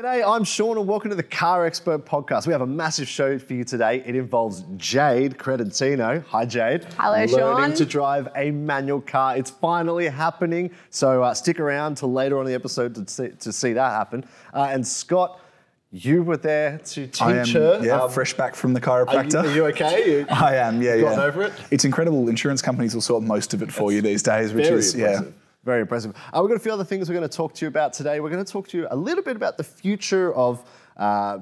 G'day, I'm Sean and welcome to the Car Expert Podcast. We have a massive show for you today. It involves Jade Credentino. Hi, Jade. Hello, Learning Sean. to drive a manual car. It's finally happening. So uh, stick around till later on in the episode to see, to see that happen. Uh, and Scott, you were there to teach I am, her. yeah, Um, fresh back from the are you, chiropractor. are you okay? You- I am, yeah, Gotten yeah. over it? It's incredible. Insurance companies will sort most of it for you these days, which is impressive. yeah. Very impressive. Uh, we've got a few other things we're going to talk to you about today. We're going to talk to you a little bit about the future of uh,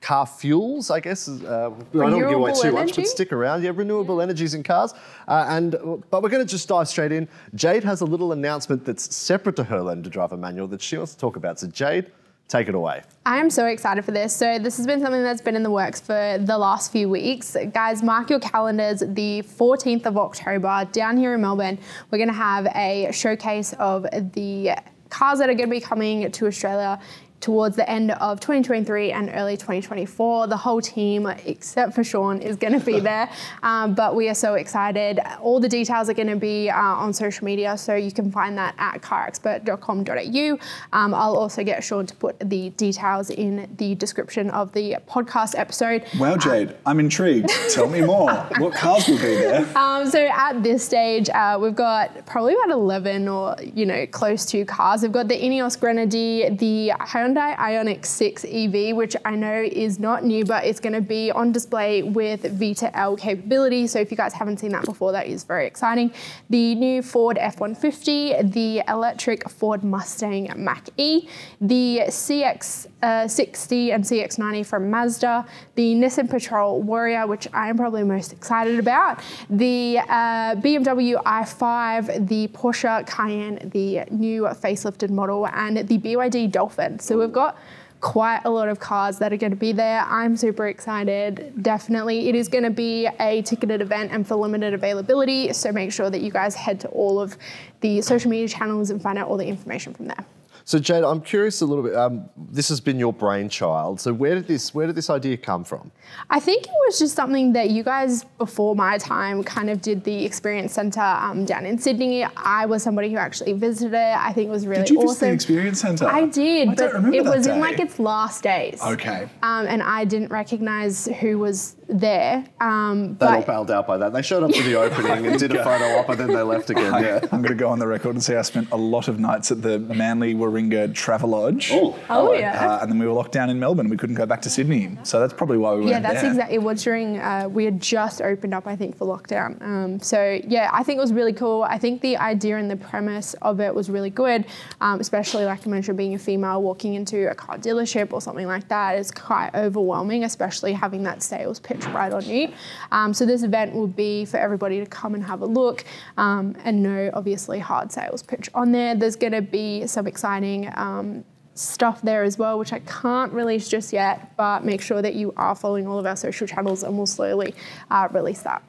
car fuels, I guess. Uh, I don't give away too much, but stick around. Yeah, renewable energies in cars. Uh, and But we're going to just dive straight in. Jade has a little announcement that's separate to her learning driver manual that she wants to talk about. So, Jade, take it away. I am so excited for this. So this has been something that's been in the works for the last few weeks. Guys, mark your calendars. The 14th of October down here in Melbourne, we're going to have a showcase of the cars that are going to be coming to Australia towards the end of 2023 and early 2024. The whole team, except for Sean, is going to be there. Um, but we are so excited. All the details are going to be uh, on social media, so you can find that at carexpert.com.au. Um, I'll also get Sean to put the details in the description of the podcast episode. Wow, Jade, I'm intrigued. Tell me more. What cars will be there? Um, so at this stage, uh, we've got probably about 11 or, you know, close to cars. We've got the Ineos Grenadier, the Hyundai Ioniq 6 EV, which I know is not new, but it's going to be on display with V2L capability. So if you guys haven't seen that before, that is very exciting. The new Ford F-150, the electric Ford Mustang Mach-E, the CX uh, 60 and CX90 from Mazda, the Nissan Patrol Warrior, which I am probably most excited about, the uh, BMW i5, the Porsche Cayenne, the new facelifted model, and the BYD Dolphin. So we've got quite a lot of cars that are going to be there. I'm super excited. Definitely, it is going to be a ticketed event and for limited availability. So make sure that you guys head to all of the social media channels and find out all the information from there. So, Jade, I'm curious a little bit. Um, this has been your brainchild. So, where did this where did this idea come from? I think it was just something that you guys, before my time, kind of did the experience center um, down in Sydney. I was somebody who actually visited it. I think it was really Did you visit awesome. the experience centre? I did, I don't but remember it that was in like its last days. Okay. Um, and I didn't recognize who was there. Um, They all but bailed out by that. They showed up for the opening and did a photo op, and then they left again. I, Yeah. I'm going to go on the record and say I spent a lot of nights at the Manly Warringah Travelodge. Oh, oh yeah. Uh, and then we were locked down in Melbourne. We couldn't go back to Sydney. So that's probably why we went Yeah, that's there. exactly. It was during uh, we had just opened up, I think, for lockdown. Um, so yeah, I think it was really cool. I think the idea and the premise of it was really good, um, especially like I mentioned, being a female walking into a car dealership or something like that is quite overwhelming, especially having that sales pitch right on you. Um, so this event will be for everybody to come and have a look um, and no, obviously, hard sales pitch on there. There's going to be some exciting. Um, stuff there as well, which I can't release just yet, but make sure that you are following all of our social channels and we'll slowly uh, release that.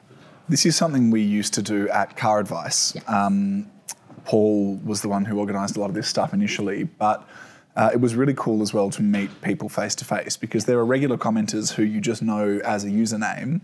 This is something we used to do at Car Advice. Um, Paul was the one who organised a lot of this stuff initially, but uh, it was really cool as well to meet people face to face because there are regular commenters who you just know as a username.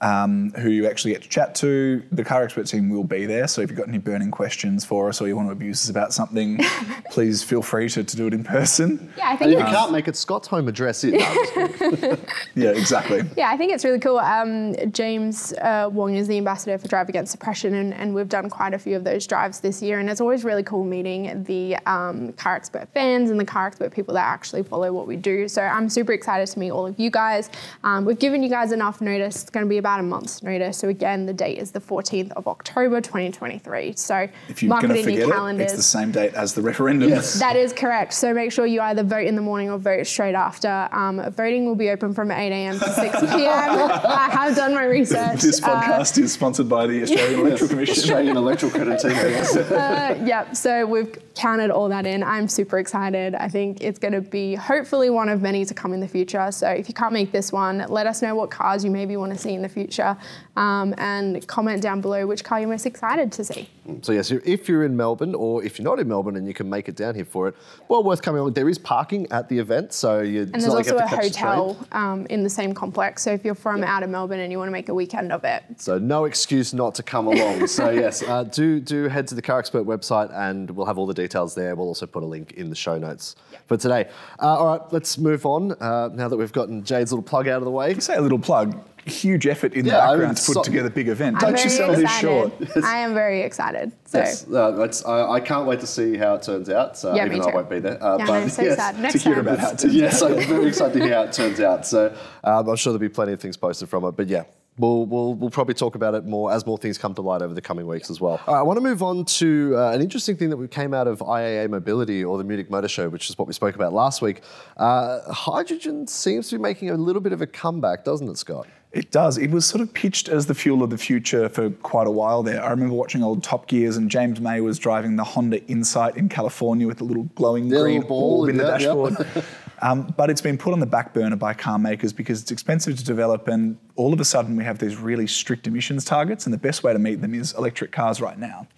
Um, who you actually get to chat to. The car expert team will be there. So if you've got any burning questions for us or you want to abuse us about something, please feel free to, to do it in person. Yeah, I And think if you can't make it, Scott's home address is. No, I'm just kidding. Yeah, exactly. yeah, I think it's really cool. Um, James uh, Wong is the ambassador for Drive Against Depression, and, and we've done quite a few of those drives this year. And it's always really cool meeting the um, car expert fans and the car expert people that actually follow what we do. So I'm super excited to meet all of you guys. Um, we've given you guys enough notice. It's going to be about a month's notice. So again, the date is the 14th of October, 2023. So If you're mark going it to in your forget it, calendars. it's the same date as the referendum. Yes. That is correct. So make sure you either vote in the morning or vote straight after. Um, voting will be open from 8 a.m. to 6 p.m. I have done my research. This Uh, podcast is sponsored by the Australian Electoral Commission. Australian electoral credit team. uh, yep. So we've counted all that in. I'm super excited. I think it's going to be hopefully one of many to come in the future. So if you can't make this one, let us know what cars you maybe want to see in the future. Future um, and comment down below which car you're most excited to see. So yes, if you're in Melbourne or if you're not in Melbourne and you can make it down here for it, well, worth coming along. There is parking at the event, so you. And there's also a hotel um, in the same complex. So if you're from yep. out of Melbourne and you want to make a weekend of it, so no excuse not to come along. so yes, uh, do do head to the Car Expert website and we'll have all the details there. We'll also put a link in the show notes yep. for today. Uh, all right, let's move on. Uh, now that we've gotten Jade's little plug out of the way, you say a little plug huge effort in yeah, the background I mean, to put so, together a big event. I'm Don't you sell this short. I am very excited. So. Yes, uh, I, I, can't wait to see how it turns out. So yeah, even though I won't be there. Uh, yeah, but no, so yes, sad. Next to hear time. about how it turns yes, out. I'm very excited to hear how it turns out. So um, I'm sure there'll be plenty of things posted from it. But yeah, We'll, we'll, we'll, probably talk about it more as more things come to light over the coming weeks as well. I want to move on to uh, an interesting thing that we came out of IAA Mobility or the Munich Motor Show, which is what we spoke about last week. Uh, hydrogen seems to be making a little bit of a comeback, doesn't it, Scott? It does. It was sort of pitched as the fuel of the future for quite a while there. I remember watching old Top Gears, and James May was driving the Honda Insight in California with a little glowing the green ball in the dashboard. Yep. um, but it's been put on the back burner by car makers because it's expensive to develop, and all of a sudden we have these really strict emissions targets, and the best way to meet them is electric cars right now.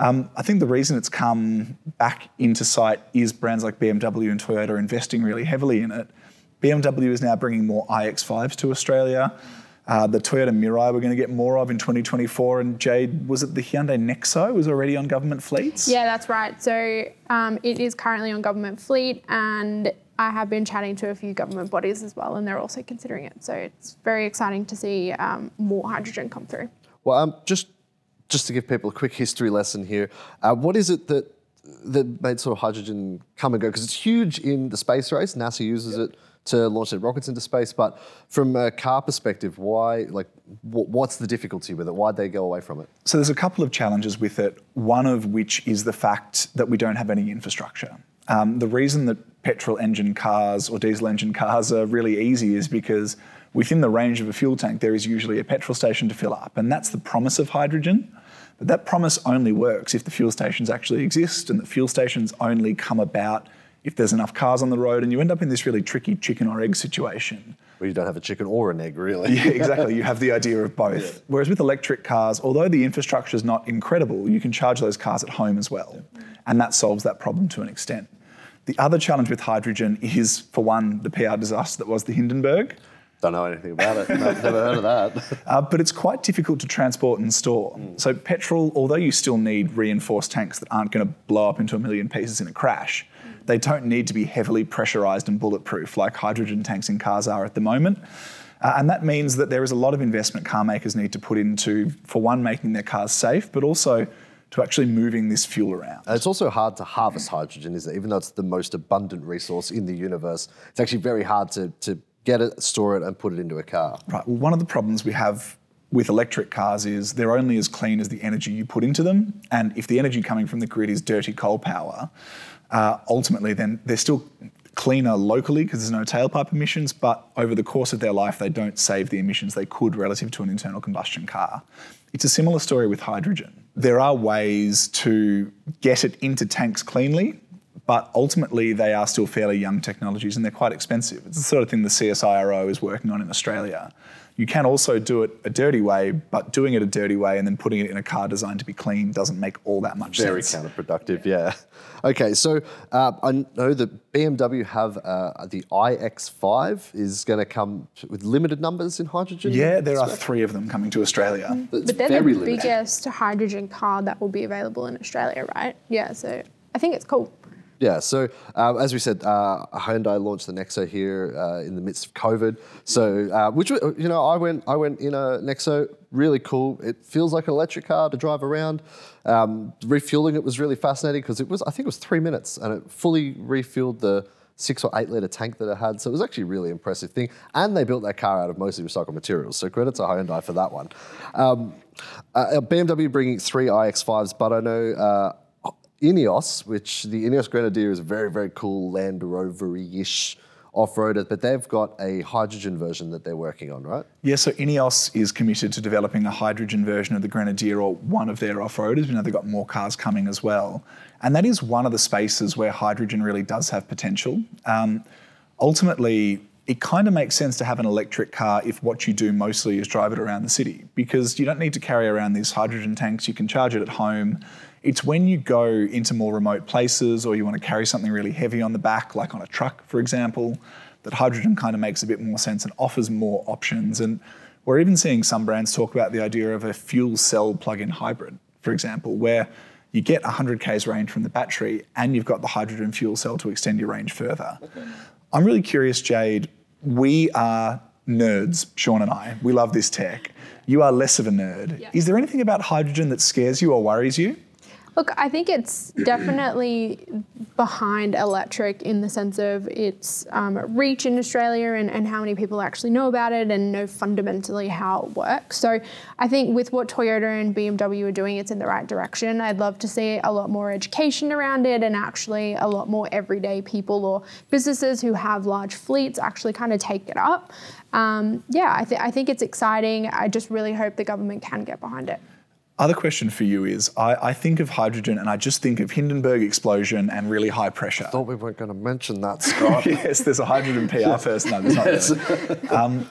Um, I think the reason it's come back into sight is brands like BMW and Toyota investing really heavily in it BMW is now bringing more iX5s to Australia. Uh, the Toyota Mirai we're going to get more of in 2024. And Jade, was it the Hyundai Nexo was already on government fleets? Yeah, that's right. So um, it is currently on government fleet, and I have been chatting to a few government bodies as well, and they're also considering it. So it's very exciting to see um, more hydrogen come through. Well, um, just just to give people a quick history lesson here, uh, what is it that that made sort of hydrogen come and go? Because it's huge in the space race. NASA uses yep. it to launch their rockets into space. But from a car perspective, why, like, what's the difficulty with it? Why'd they go away from it? So there's a couple of challenges with it, one of which is the fact that we don't have any infrastructure. Um, the reason that petrol engine cars or diesel engine cars are really easy is because within the range of a fuel tank, there is usually a petrol station to fill up. And that's the promise of hydrogen. But that promise only works if the fuel stations actually exist and the fuel stations only come about if there's enough cars on the road, and you end up in this really tricky chicken or egg situation. Where you don't have a chicken or an egg, really. yeah, exactly. You have the idea of both. Yeah. Whereas with electric cars, although the infrastructure is not incredible, you can charge those cars at home as well. Yeah. And that solves that problem to an extent. The other challenge with hydrogen is, for one, the PR disaster that was the Hindenburg. Don't know anything about it. No, never heard of that. Uh, but it's quite difficult to transport and store. Mm. So petrol, although you still need reinforced tanks that aren't going to blow up into a million pieces in a crash, they don't need to be heavily pressurized and bulletproof like hydrogen tanks in cars are at the moment. Uh, and that means that there is a lot of investment car makers need to put into, for one, making their cars safe, but also to actually moving this fuel around. And it's also hard to harvest hydrogen, is it? Even though it's the most abundant resource in the universe, it's actually very hard to, to get it, store it, and put it into a car. Right. Well, one of the problems we have with electric cars is they're only as clean as the energy you put into them. And if the energy coming from the grid is dirty coal power, uh, ultimately then they're still cleaner locally because there's no tailpipe emissions, but over the course of their life, they don't save the emissions they could relative to an internal combustion car. It's a similar story with hydrogen. There are ways to get it into tanks cleanly, but ultimately they are still fairly young technologies and they're quite expensive. It's the sort of thing the CSIRO is working on in Australia. You can also do it a dirty way, but doing it a dirty way and then putting it in a car designed to be clean doesn't make all that much Very sense. Very counterproductive, yeah. Okay, so uh, I know that BMW have uh, the iX5 is going to come with limited numbers in hydrogen. Yeah, there are three of them coming to Australia. Mm. But they're the limited. biggest hydrogen car that will be available in Australia, right? Yeah, so I think it's cool. Yeah, so uh, as we said, uh, Hyundai launched the Nexo here uh, in the midst of COVID. So, uh, which you know, I went, I went in a Nexo, really cool. It feels like an electric car to drive around. Um, refueling it was really fascinating because it was, I think it was three minutes, and it fully refueled the six or eight litre tank that it had. So it was actually a really impressive thing. And they built that car out of mostly recycled materials. So credit to Hyundai for that one. Um, uh, BMW bringing three iX5s, but I know uh, Ineos, which the Ineos Grenadier is a very, very cool Land Rover-ish off-roader, but they've got a hydrogen version that they're working on, right? Yeah, so Ineos is committed to developing a hydrogen version of the Grenadier or one of their off-roaders. We know they've got more cars coming as well. And that is one of the spaces where hydrogen really does have potential. Um, ultimately, it kind of makes sense to have an electric car if what you do mostly is drive it around the city because you don't need to carry around these hydrogen tanks. You can charge it at home. It's when you go into more remote places or you want to carry something really heavy on the back, like on a truck, for example, that hydrogen kind of makes a bit more sense and offers more options. And we're even seeing some brands talk about the idea of a fuel cell plug in hybrid, for example, where you get 100 k's range from the battery and you've got the hydrogen fuel cell to extend your range further. Okay. I'm really curious, Jade. We are nerds, Sean and I. We love this tech. You are less of a nerd. Yeah. Is there anything about hydrogen that scares you or worries you? Look, I think it's definitely behind electric in the sense of its um, reach in Australia and, and how many people actually know about it and know fundamentally how it works. So I think with what Toyota and BMW are doing, it's in the right direction. I'd love to see a lot more education around it and actually a lot more everyday people or businesses who have large fleets actually kind of take it up. Um, yeah, I, th- I think it's exciting. I just really hope the government can get behind it. Other question for you is I, I, think of hydrogen and I just think of Hindenburg explosion and really high pressure. I thought we weren't going to mention that, Scott. yes, there's a hydrogen PR first. No, there's not. Um,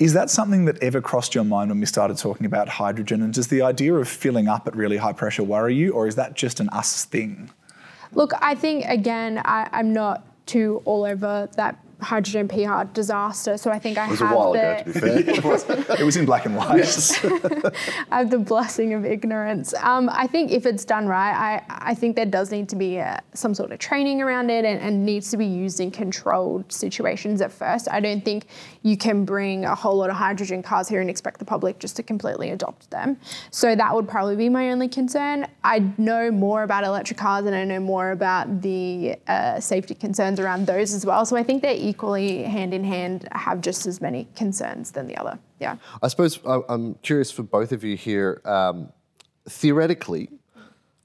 is that something that ever crossed your mind when we started talking about hydrogen? And does the idea of filling up at really high pressure worry you, or is that just an us thing? Look, I think, again, I, I'm not too all over that hydrogen PR disaster. So I think I it was have a while the, ago, to be fair. it was in black and white. Yes. I have the blessing of ignorance. Um, I think if it's done right, I, I think there does need to be a, some sort of training around it and, and needs to be used in controlled situations at first. I don't think you can bring a whole lot of hydrogen cars here and expect the public just to completely adopt them. So that would probably be my only concern. I know more about electric cars and I know more about the uh, safety concerns around those as well. So I think they're equally hand in hand have just as many concerns than the other. Yeah. I suppose I'm curious for both of you here. Um, theoretically,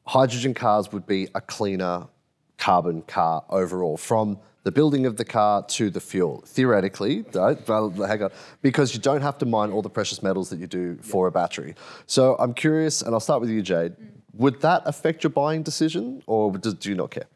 hydrogen cars would be a cleaner carbon car overall from the building of the car to the fuel. Theoretically, right? hang on, because you don't have to mine all the precious metals that you do for a battery. So I'm curious, and I'll start with you, Jade. Would that affect your buying decision, or do you not care?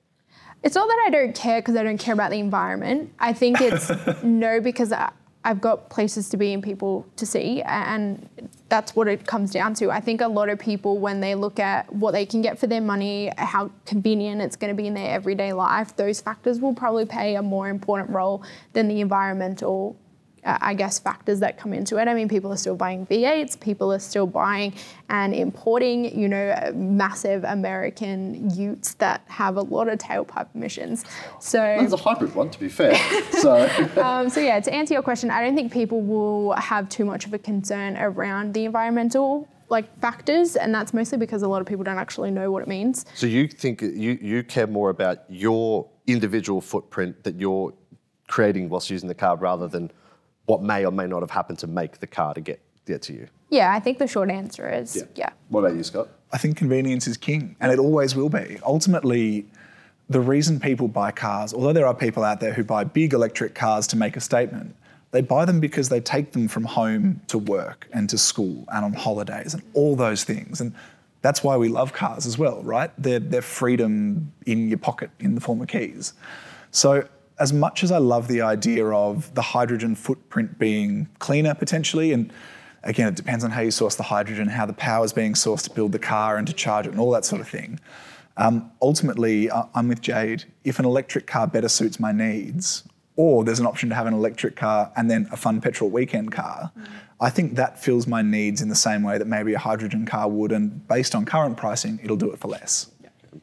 It's not that I don't care because I don't care about the environment. I think it's no because I, I've got places to be and people to see, and that's what it comes down to. I think a lot of people, when they look at what they can get for their money, how convenient it's going to be in their everyday life, those factors will probably play a more important role than the environmental I guess, factors that come into it. I mean, people are still buying V8s, people are still buying and importing, you know, massive American utes that have a lot of tailpipe emissions. So that's a hybrid one, to be fair. so, um, so yeah, to answer your question, I don't think people will have too much of a concern around the environmental like factors, and that's mostly because a lot of people don't actually know what it means. So you think you you care more about your individual footprint that you're creating whilst using the car rather than what may or may not have happened to make the car to get get to you? Yeah, I think the short answer is yeah. yeah. What about you, Scott? I think convenience is king, and it always will be. Ultimately, the reason people buy cars, although there are people out there who buy big electric cars to make a statement, they buy them because they take them from home to work and to school and on holidays and all those things. And that's why we love cars as well, right? They're, they're freedom in your pocket in the form of keys. So as much as I love the idea of the hydrogen footprint being cleaner potentially, and again, it depends on how you source the hydrogen, how the power is being sourced to build the car and to charge it, and all that sort of thing. Um, ultimately, I'm with Jade. If an electric car better suits my needs, or there's an option to have an electric car and then a fun petrol weekend car, mm. I think that fills my needs in the same way that maybe a hydrogen car would. And based on current pricing, it'll do it for less.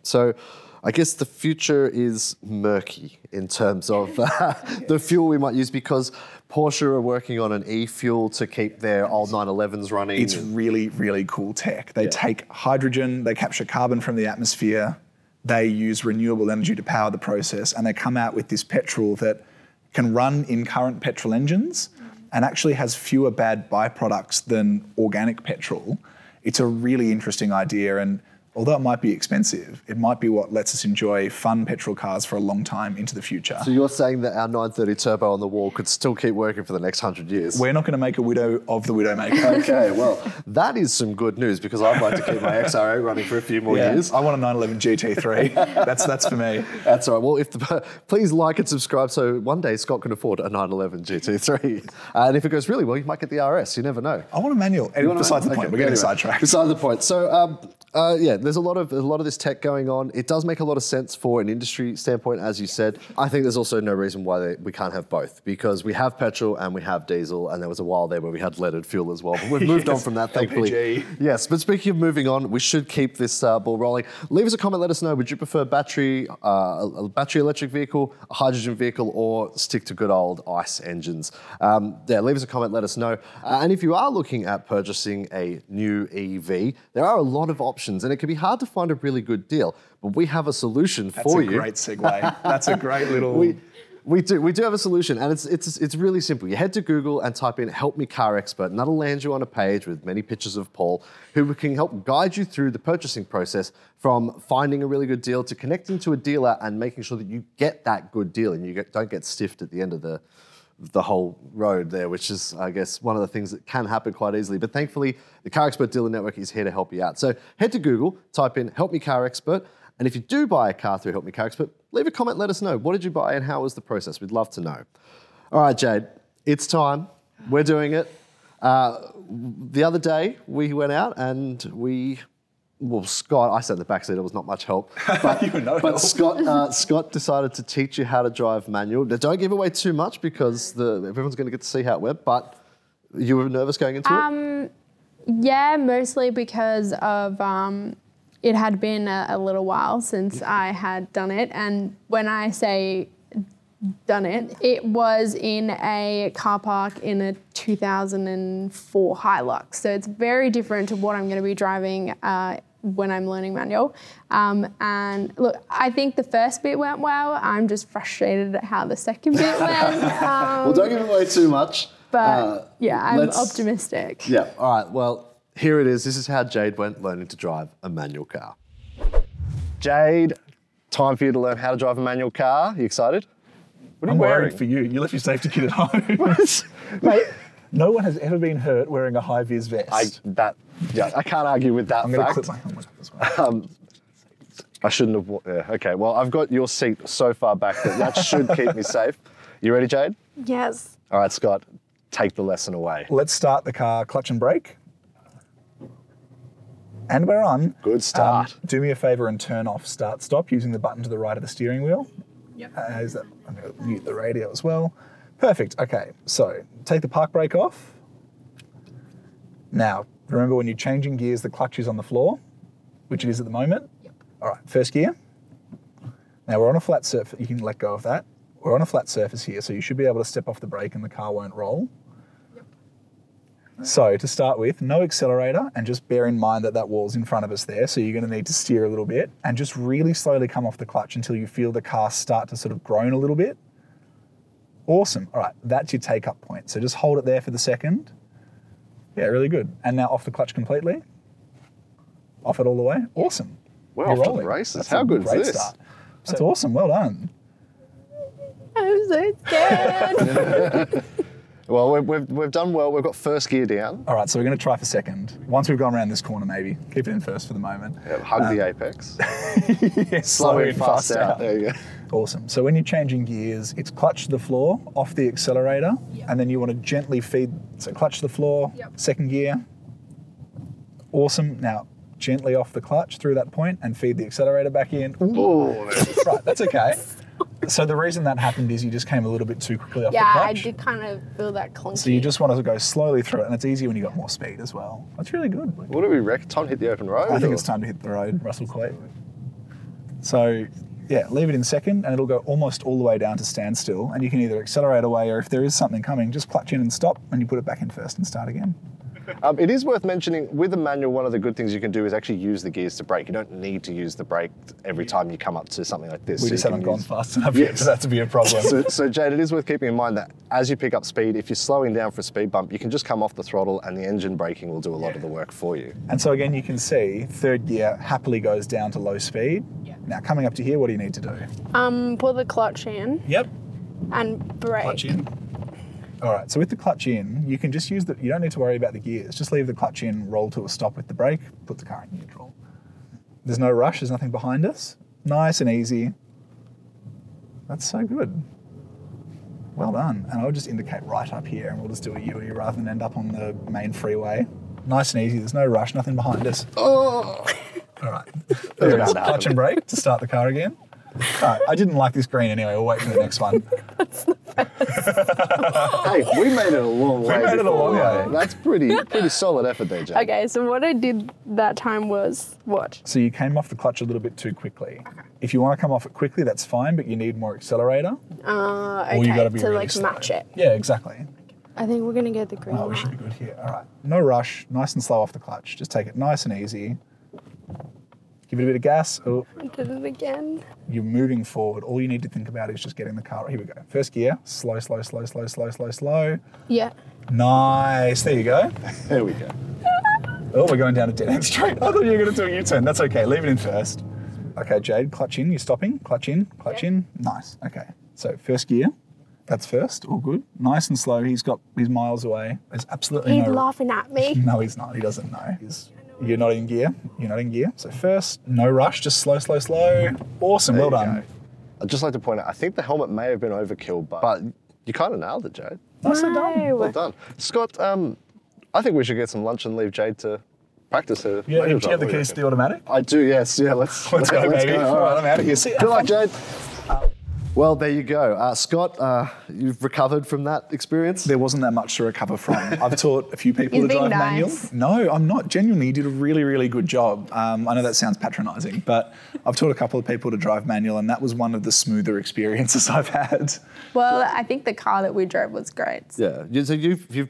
So, I guess the future is murky in terms of uh, the fuel we might use because Porsche are working on an e-fuel to keep their old 911s running. It's really, really cool tech. They yeah. take hydrogen, they capture carbon from the atmosphere, they use renewable energy to power the process, and they come out with this petrol that can run in current petrol engines and actually has fewer bad byproducts than organic petrol. It's a really interesting idea and although it might be expensive, it might be what lets us enjoy fun petrol cars for a long time into the future. So you're saying that our 930 turbo on the wall could still keep working for the next hundred years? We're not going to make a widow of the Widowmaker. okay, well, that is some good news because I'd like to keep my XR8 running for a few more Yeah, years. I want a 911 GT3. that's that's for me. That's all right. Well, if the, please like and subscribe so one day Scott can afford a 911 GT3. and if it goes really well, you might get the RS. You never know. I want a manual. And besides the Okay, point, we're getting anyway, sidetracked. Beside the point. So, um, uh, yeah, there's a lot of a lot of this tech going on. It does make a lot of sense for an industry standpoint, as you said. I think there's also no reason why they, we can't have both because we have petrol and we have diesel, and there was a while there where we had leaded fuel as well. But we've moved on from that, thankfully. LPG. Yes, but speaking of moving on, we should keep this uh, ball rolling. Leave us a comment. Let us know. Would you prefer battery, uh, a a battery electric vehicle, a hydrogen vehicle, or stick to good old ICE engines? Um, yeah, leave us a comment. Let us know. Uh, and if you are looking at purchasing a new EV, there are a lot of options, and it can be hard to find a really good deal. But we have a solution That's for a you. That's a great segue. That's a great little. We, we do. We do have a solution, and it's, it's, it's really simple. You head to Google and type in "Help Me Car Expert," and that'll land you on a page with many pictures of Paul, who can help guide you through the purchasing process from finding a really good deal to connecting to a dealer and making sure that you get that good deal and you get, don't get stiffed at the end of the the whole road there, which is, I guess, one of the things that can happen quite easily. But thankfully, the Car Expert Dealer Network is here to help you out. So head to Google, type in "Help Me Car Expert." And if you do buy a car through Help Me Car Expert, leave a comment, let us know. What did you buy and how was the process? We'd love to know. All right, Jade, it's time. We're doing it. Uh, the other day, we went out and we, well, Scott, I sat in the back seat, it was not much help. But, You were no but help. Scott, uh, Scott decided to teach you how to drive manual. Now, don't give away too much because the, everyone's going to get to see how it went, but you were nervous going into it? Yeah, mostly because of um, it had been a, a little while since I had done it, and when I say done it, it was in a car park in a 2004 Hilux. So it's very different to what I'm going to be driving uh, when I'm learning manual. Um, and look, I think the first bit went well. I'm just frustrated at how the second bit went. Um, well, don't give away too much. but Uh, yeah, I'm optimistic. Yeah, all right. Well, here it is. This is how Jade went learning to drive a manual car. Jade, time for you to learn how to drive a manual car. You excited? What are I'm you worried wearing? for you. You left your safety kit at home. Mate, no one has ever been hurt wearing a high vis vest. I, that, yeah, I can't argue with that I'm going to clip my helmet up as well. I shouldn't have. wa- Yeah, okay, well, I've got your seat so far back that that should keep me safe. You ready, Jade? Yes. All right, Scott, take the lesson away. Let's start the car clutch and brake. And we're on. Good start. Um, do me a favor and turn off start stop using the button to the right of the steering wheel. Yep. Uh, is that, I'm going to mute the radio as well. Perfect. Okay, so take the park brake off. Now, remember when you're changing gears, the clutch is on the floor, which it is at the moment. Yep. All right, first gear. Now we're on a flat surface. You can let go of that. We're on a flat surface here, so you should be able to step off the brake and the car won't roll. Yep. So to start with, no accelerator, and just bear in mind that that wall's in front of us there, so you're going to need to steer a little bit, and just really slowly come off the clutch until you feel the car start to sort of groan a little bit. Awesome. All right, that's your take up point. So just hold it there for the second. Yeah, really good. And now off the clutch completely. Off it all the way. Awesome. We're You're off to the rolling. races. That's How good is this? Start. That's awesome. Well done. I'm so scared. Well, we've, we've, we've done well. We've got first gear down. All right, so we're going to try for second. Once we've gone around this corner, maybe keep it in first for the moment. Yeah, hug the um, apex. yeah, Slow in, fast out. There you go. Awesome. So when you're changing gears, it's clutch to the floor, off the accelerator, and then you want to gently feed. So clutch to the floor, Yep. second gear. Awesome. Now gently off the clutch through that point and feed the accelerator back in. Oh, right, that's okay. So the reason that happened is you just came a little bit too quickly off yeah, the clutch. Yeah, I did kind of feel that clunky. So you just want to go slowly through it, and it's easier when you got more speed as well. That's really good. what do we reckon? Time to hit the open road? I think or- it's time to hit the road, Russell Coit. So, yeah, leave it in second, and it'll go almost all the way down to standstill. And you can either accelerate away, or if there is something coming, just clutch in and stop, and you put it back in first and start again. Um, it is worth mentioning with a manual, one of the good things you can do is actually use the gears to brake. You don't need to use the brake every time you come up to something like this. We So just you haven't can gone use- fast enough yet Yes. for that to be a problem. So, so Jade, it is worth keeping in mind that as you pick up speed, if you're slowing down for a speed bump, you can just come off the throttle and the engine braking will do a lot of the work for you. And so again, you can see third gear happily goes down to low speed. Now coming up to here, what do you need to do? Um, put the clutch in Yep. and brake. Clutch in. All right. So with the clutch in, you can just use the. You don't need to worry about the gears. Just leave the clutch in, roll to a stop with the brake, put the car in neutral. There's no rush. There's nothing behind us. Nice and easy. That's so good. Well done. And I'll just indicate right up here, and we'll just do a UE rather than end up on the main freeway. Nice and easy. There's no rush. Nothing behind us. Oh! All right. Clutch and brake to start the car again. All right. I didn't like this green anyway. We'll wait for the next one. Hey, we made it a long way. We made it a long way. That's pretty pretty solid effort there, Jade. Okay, so what I did that time was what? So you came off the clutch a little bit too quickly. If you want to come off it quickly, that's fine, but you need more accelerator. Uh, Or you gotta be to really like slow. match it. Yeah, exactly. I think we're gonna get the green Oh, we should be good here. All right. No rush. Nice and slow off the clutch. Just take it nice and easy. Give it a bit of gas. Oh, I did it again. you're moving forward. All you need to think about is just getting the car. Here we go. First gear. Slow, slow, slow, slow, slow, slow, slow. Yeah. Nice. There you go. There we go. Oh, we're going down a dead end straight. I thought you were going to do a U-turn. That's okay. Leave it in first. Okay, Jade, clutch in. You're stopping. Clutch in. Clutch in. Nice. Okay. So first gear. That's first. All good. Nice and slow. He's got. He's miles away. There's absolutely He's no. laughing at me. No, he's not. He doesn't know. He's, you're not in gear. You're not in gear. So first, no rush. Just slow, slow, slow. Awesome. There well you done. go. I'd just like to point out, I think the helmet may have been overkill, but, but you kind of nailed it, Jade. Nicely done. No. Well done. Scott, um, I think we should get some lunch and leave Jade to practice her. Yeah. manual Do you have the. What do keys to reckon? the automatic? I do, yes. Yeah, let's, Let's go, let's baby. All All right, right. I'm out of here. See ya. Good luck, Jade. Well, there you go. Uh, Scott, uh, you've recovered from that experience? There wasn't that much to recover from. I've taught a few people He's to being drive manual. No, I'm not. Genuinely, you did a really, really good job. Um, I know that sounds patronising, but I've taught a couple of people to drive manual, and that was one of the smoother experiences I've had. Well, I think the car that we drove was great. Yeah. So you've, you've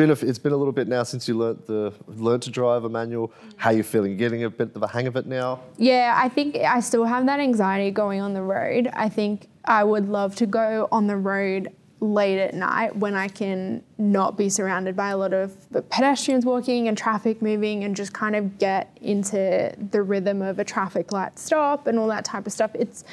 been, a, it's been a little bit now since you learnt, the, learnt to drive a manual. How you feeling? Getting a bit of a hang of it now? Yeah, I think I still have that anxiety going on the road. I think I would love to go on the road late at night when I can not be surrounded by a lot of pedestrians walking and traffic moving and just kind of get into the rhythm of a traffic light stop and all that type of stuff. It's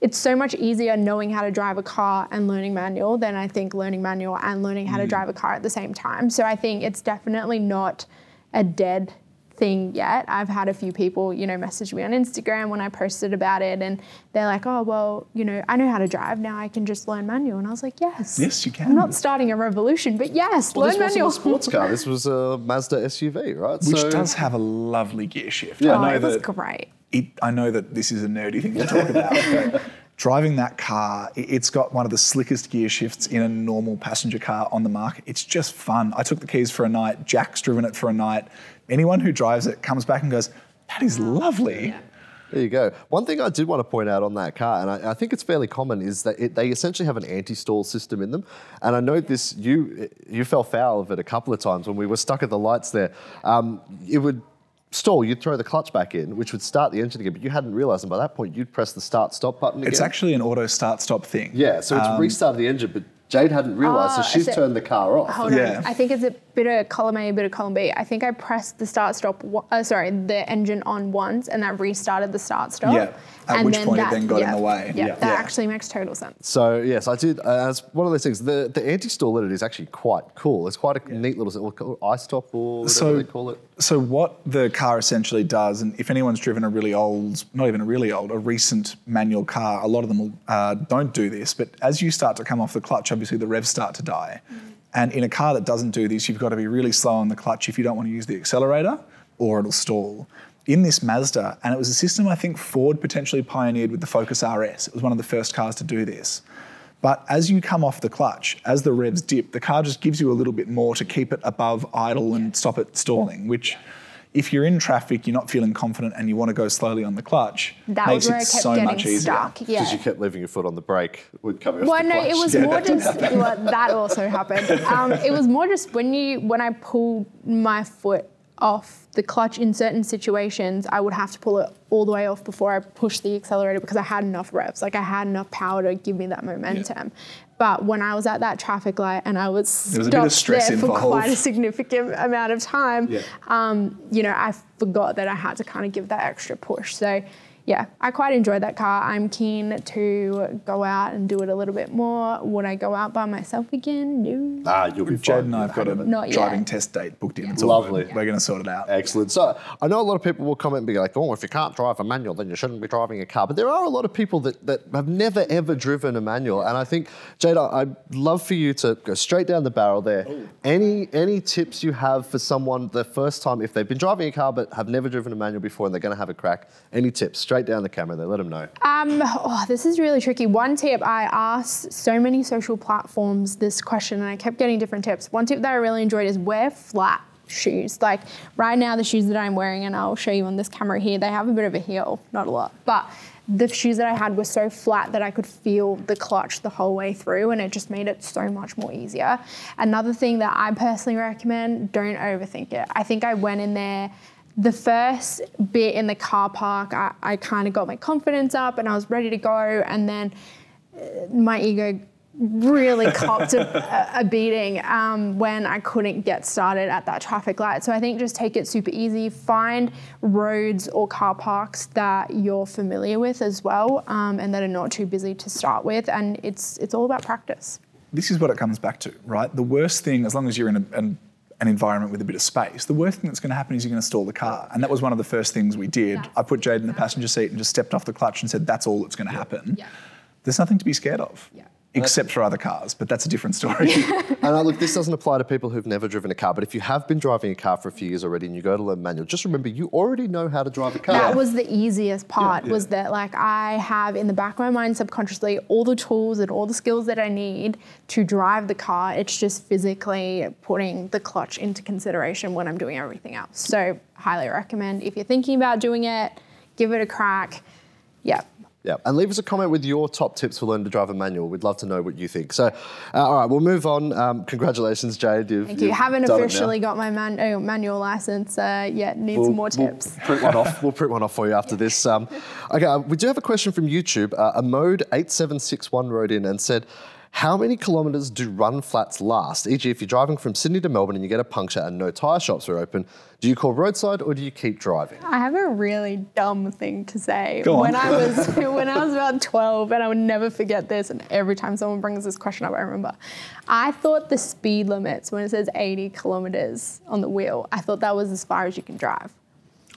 it's so much easier knowing how to drive a car and learning manual than I think learning manual and learning how to mm. drive a car at the same time. So I think it's definitely not a dead thing yet. I've had a few people, you know, message me on Instagram when I posted about it and they're like, oh, well, you know, I know how to drive. Now I can just learn manual. And I was like, yes. Yes, you can. I'm not starting a revolution, but yes, Well, learn this manual. wasn't a sports car. This was a Mazda SUV, right? Which so, does have a lovely gear shift. Yeah. oh, I know it was that great. It, I know that this is a nerdy thing to talk about, but driving that car, it's got one of the slickest gear shifts in a normal passenger car on the market. It's just fun. I took the keys for a night. Jack's driven it for a night. Anyone who drives it comes back and goes, "That is lovely." There you go. One thing I did want to point out on that car, and I, I think it's fairly common, is that it, they essentially have an anti-stall system in them. And I know this, you you fell foul of it a couple of times when we were stuck at the lights there. Um, it would stall, you'd throw the clutch back in, which would start the engine again, but you hadn't realised, and by that point, you'd press the start-stop button again. It's actually an auto start stop thing. yeah, so it's restarted the engine, but Jade hadn't realised, Ah, so she's so- turned the car off. Hold Yeah. on. I think it's a bit of column A, a bit of column B. I think I pressed the start stop, wa- uh, sorry, the engine on once and that restarted the start stop. Yeah, at which point it then got in yeah, the way. Yeah, Yeah. that Yeah. actually makes total sense. So yes, I did. Uh, it's one of those things. The the anti-stall in it is actually quite cool. It's quite a neat little we'll call it iStop or whatever So- they call it. So what the car essentially does, and if anyone's driven a really old, not even a really old, a recent manual car, a lot of them will, uh, don't do this. But as you start to come off the clutch, obviously the revs start to die. And in a car that doesn't do this, you've got to be really slow on the clutch if you don't want to use the accelerator, or it'll stall. In this Mazda, and it was a system I think Ford potentially pioneered with the Focus RS. It was one of the first cars to do this. But as you come off the clutch, as the revs dip, the car just gives you a little bit more to keep it above idle and stop it stalling, which if you're in traffic, you're not feeling confident, and you want to go slowly on the clutch, That makes was where I it kept so getting much easier. stuck. Yeah. Because you kept leaving your foot on the brake when coming off Well, the no, clutch. it was more just well, that also happened. Um, it was more just when you when I pulled my foot off the clutch in certain situations, I would have to pull it all the way off before I pushed the accelerator because I had enough revs, like I had enough power to give me that momentum. But when I was at that traffic light and I was There was a bit of stopped stress there for involved. quite a significant amount of time, Yeah. um, you know, I forgot that I had to kind of give that extra push. So, yeah, I quite enjoyed that car. I'm keen to go out and do it a little bit more. Would I go out by myself again? No. Ah, you'll be Jade fine. and I have got a Not yet. driving test date booked in. It's Lovely. good. We're going to sort it out. Excellent. So I know a lot of people will comment and be like, "Oh, if you can't drive a manual, then you shouldn't be driving a car." But there are a lot of people that, that have never ever driven a manual, and I think, Jade, I- I'd love for you to go straight down the barrel there. Any any tips you have for someone the first time if they've been driving a car but have never driven a manual before and they're going to have a crack? Any tips? Straight down the camera there. Let them know. Um, oh, this is really tricky. One tip I asked so many social platforms this question, and I kept getting different tips. One tip that I really enjoyed is wear flat shoes. Like right now, the shoes that I'm wearing, and I'll show you on this camera here, they have a bit of a heel, not a lot, but the shoes that I had were so flat that I could feel the clutch the whole way through, and it just made it so much more easier. Another thing that I personally recommend: don't overthink it. I think I went in there the first bit in the car park, I, I kind of got my confidence up and I was ready to go. And then uh, my ego really copped a, a beating um, when I couldn't get started at that traffic light. So I think just take it super easy. Find roads or car parks that you're familiar with as well um, and that are not too busy to start with. And it's, it's all about practice. this is what it comes back to, right? The worst thing, as long as you're in a, an, an environment with a bit of space, the worst thing that's going to happen is you're going to stall the car. And that was one of the first things we did. I put Jade in the passenger seat and just stepped off the clutch and said, that's all that's going to happen. Yeah. There's nothing to be scared of. Yeah. Except for other cars, but that's a different story. And uh, look, this doesn't apply to people who've never driven a car, but if you have been driving a car for a few years already and you go to learn manual, just remember you already know how to drive a car. That was the easiest part Yeah. was that like I have in the back of my mind subconsciously all the tools and all the skills that I need to drive the car. It's just physically putting the clutch into consideration when I'm doing everything else. So highly recommend if you're thinking about doing it, give it a crack. Yeah. Yeah, and leave us a comment with your top tips for learning to drive a manual. We'd love to know what you think. So, uh, all right, we'll move on. Um, congratulations, Jade. You've, Thank you. you've Haven't done it now. officially got my man- oh, manual license uh, yet. Need We'll- some more we'll tips. print one off. We'll print one off for you after this. Um, okay, uh, we do have a question from YouTube. Uh, a mode eight seven six one wrote in and said. How many kilometres do run flats last? E.g., if you're driving from Sydney to Melbourne and you get a puncture and no tyre shops are open, do you call roadside or do you keep driving? I have a really dumb thing to say. Go on. when I was when I was about 12, and I would never forget this, and every time someone brings this question up, I remember. I thought the speed limits when it says 80 kilometers on the wheel, I thought that was as far as you can drive.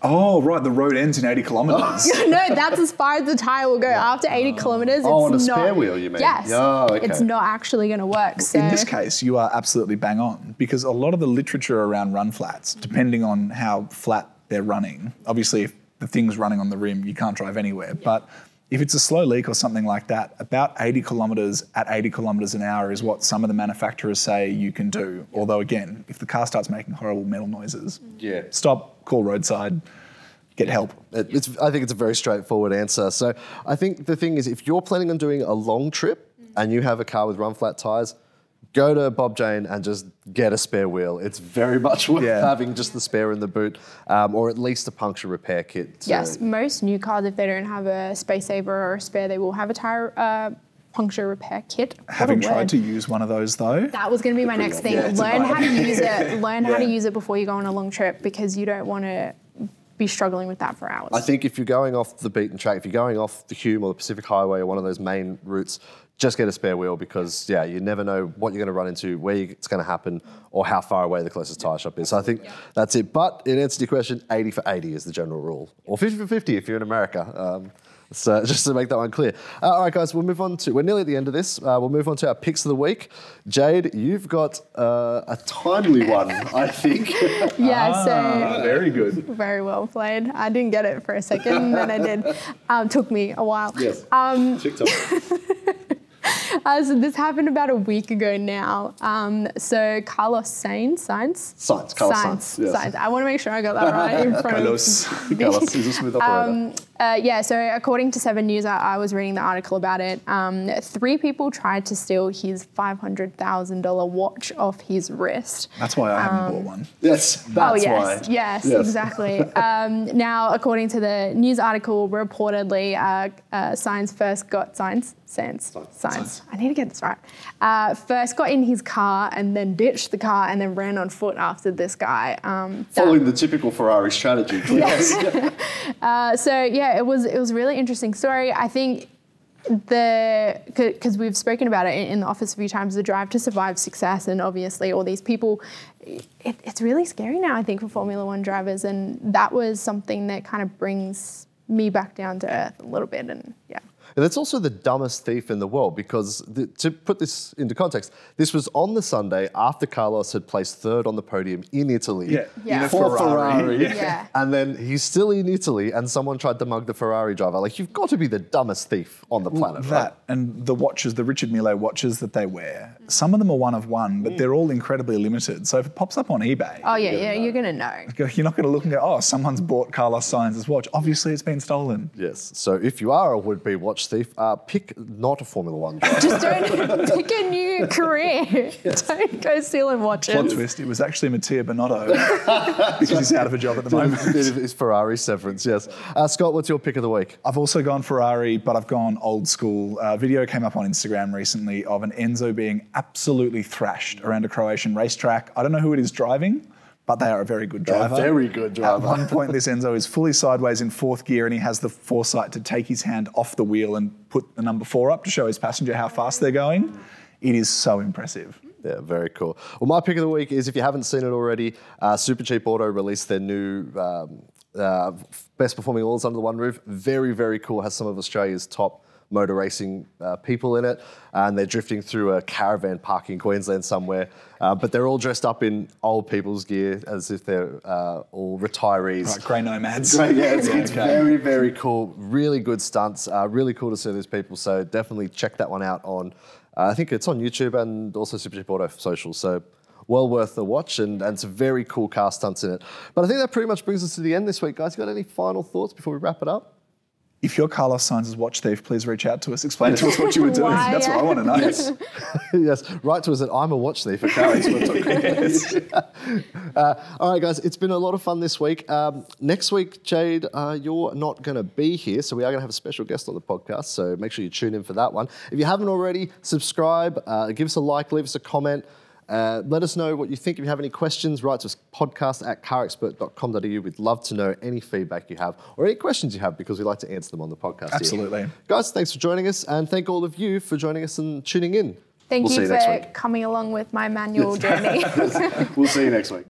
Oh, right, the road ends in 80 kilometres. no, that's as far as the tire will go. After 80 kilometers, Oh, it's on a not. spare wheel, you mean? Yes. Oh, okay. It's not actually going to work. So In this case, you are absolutely bang on because a lot of the literature around run flats, depending on how flat they're running, obviously, if the thing's running on the rim, you can't drive anywhere. But if it's a slow leak or something like that, about 80 kilometres at 80 kilometres an hour is what some of the manufacturers say you can do. Although, again, if the car starts making horrible metal noises, Yeah. stop, call roadside, get help. It- It's, I think it's a very straightforward answer. So I think the thing is, if you're planning on doing a long trip mm. and you have a car with run flat tires, go to Bob Jane and just get a spare wheel. It's very much worth Yeah. having just the spare in the boot, um, or at least a puncture repair kit. to- Yes, most new cars, if they don't have a space saver or a spare, they will have a tire uh, puncture repair kit. What Having tried to use one of those though, That was going to be my next thing. Yeah, learn how to use it. Learn how to use it before you go on a long trip because you don't want to be struggling with that for hours. I think if you're going off the beaten track, if you're going off the Hume or the Pacific Highway or one of those main routes, just get a spare wheel because yeah, you never know what you're going to run into, where it's going to happen, or how far away the closest tire shop is. So I think that's it. But in answer to your question, 80 for 80 is the general rule, or 50 for 50 if you're in America. Um, so just to make that one clear. Uh, all right, guys, we'll move on to. We're nearly at the end of this. Uh, we'll move on to our picks of the week. Jade, you've got uh, a timely one, I think. yeah, Ah, so very good. very well played. I didn't get it for a second, and then I did. Um, took me a while. yes. Um, TikTok. Uh, so this happened about a week ago now. Um, so Carlos Sainz, Sainz, Science, Carlos Sainz, Sainz, yes. Sainz. I want to make sure I got that right in front Carlos. of Carlos is a smooth operator. um, uh, yeah, so according to Seven News, I, I was reading the article about it. Um, three people tried to steal his $500,000 watch off his wrist. That's why I haven't bought one. yes, that's oh, yes, why. yes, exactly. um, now, according to the news article, reportedly, uh, uh, Science first got Science, Science, Science. I need to get this right. Uh, first got in his car and then ditched the car and then ran on foot after this guy. Um, that- Following the typical Ferrari strategy. Yes. Uh, so yeah, it was it was a really interesting story. I think the because we've spoken about it in, in the office a few times, the drive to survive success, and obviously all these people. It, it's really scary now, I think, for Formula One drivers, and that was something that kind of brings me back down to earth a little bit, and yeah. And it's also the dumbest thief in the world because, the, to put this into context, this was on the Sunday after Carlos had placed third on the podium in Italy Yeah, Yeah. in a for Ferrari. Ferrari. Yeah. And then he's still in Italy and someone tried to mug the Ferrari driver. Like, you've got to be the dumbest thief on the planet, right? That and the watches, the Richard Mille watches that they wear, some of them are one of one, but mm. they're all incredibly limited. So if it pops up on eBay, Oh yeah, yeah, you're gonna know. you're not going to look and go, oh, someone's bought Carlos Sainz's watch. Obviously, it's been stolen. Yes. So if you are a would-be watch thief, uh, pick not a Formula One driver. Just don't pick a new career. Don't go stealing watches. Plot twist, it was actually Mattia Binotto because he's out of a job at the moment. it's Ferrari severance, yes. Uh, Scott, what's your pick of the week? I've also gone Ferrari, but I've gone old school. A video came up on Instagram recently of an Enzo being absolutely thrashed around a Croatian racetrack. I don't know who it is driving, but they are a very good driver. very good driver. At one point, this Enzo is fully sideways in fourth gear, and he has the foresight to take his hand off the wheel and put the number four up to show his passenger how fast they're going. It is so impressive. Yeah, very cool. Well, my pick of the week is if you haven't seen it already, uh, Super Cheap Auto released their new um, uh, best performing oils under the one roof. Very, very cool. Has some of Australia's top motor racing uh, people in it, and they're drifting through a caravan park in Queensland somewhere. Uh, but they're all dressed up in old people's gear as if they're uh, all retirees. Like grey nomads. Great, yeah, it's, it's okay. very, very cool. Really good stunts. Uh, really cool to see these people. So definitely check that one out on. Uh, I think it's on YouTube and also Super Cheap Auto social. So well worth the watch, and, and some very cool car stunts in it. But I think that pretty much brings us to the end this week, guys. Got any final thoughts before we wrap it up? If you're Carlos Sainz's watch thief, please reach out to us. Explain to us what you were doing. That's what I want to know. yes, write to us at I'm a watch thief at uh, all right, guys, it's been a lot of fun this week. Um, next week, Jade, uh, you're not going to be here, so we are going to have a special guest on the podcast. So make sure you tune in for that one. If you haven't already, subscribe, uh, give us a like, leave us a comment. Uh, let us know what you think. If you have any questions, write to us podcast at carexpert.com.au. We'd love to know any feedback you have or any questions you have because we like to answer them on the podcast. here. Absolutely. Guys, thanks for joining us and thank all of you for joining us and tuning in. Thank We'll you you for coming along with my manual journey. We'll see you next week.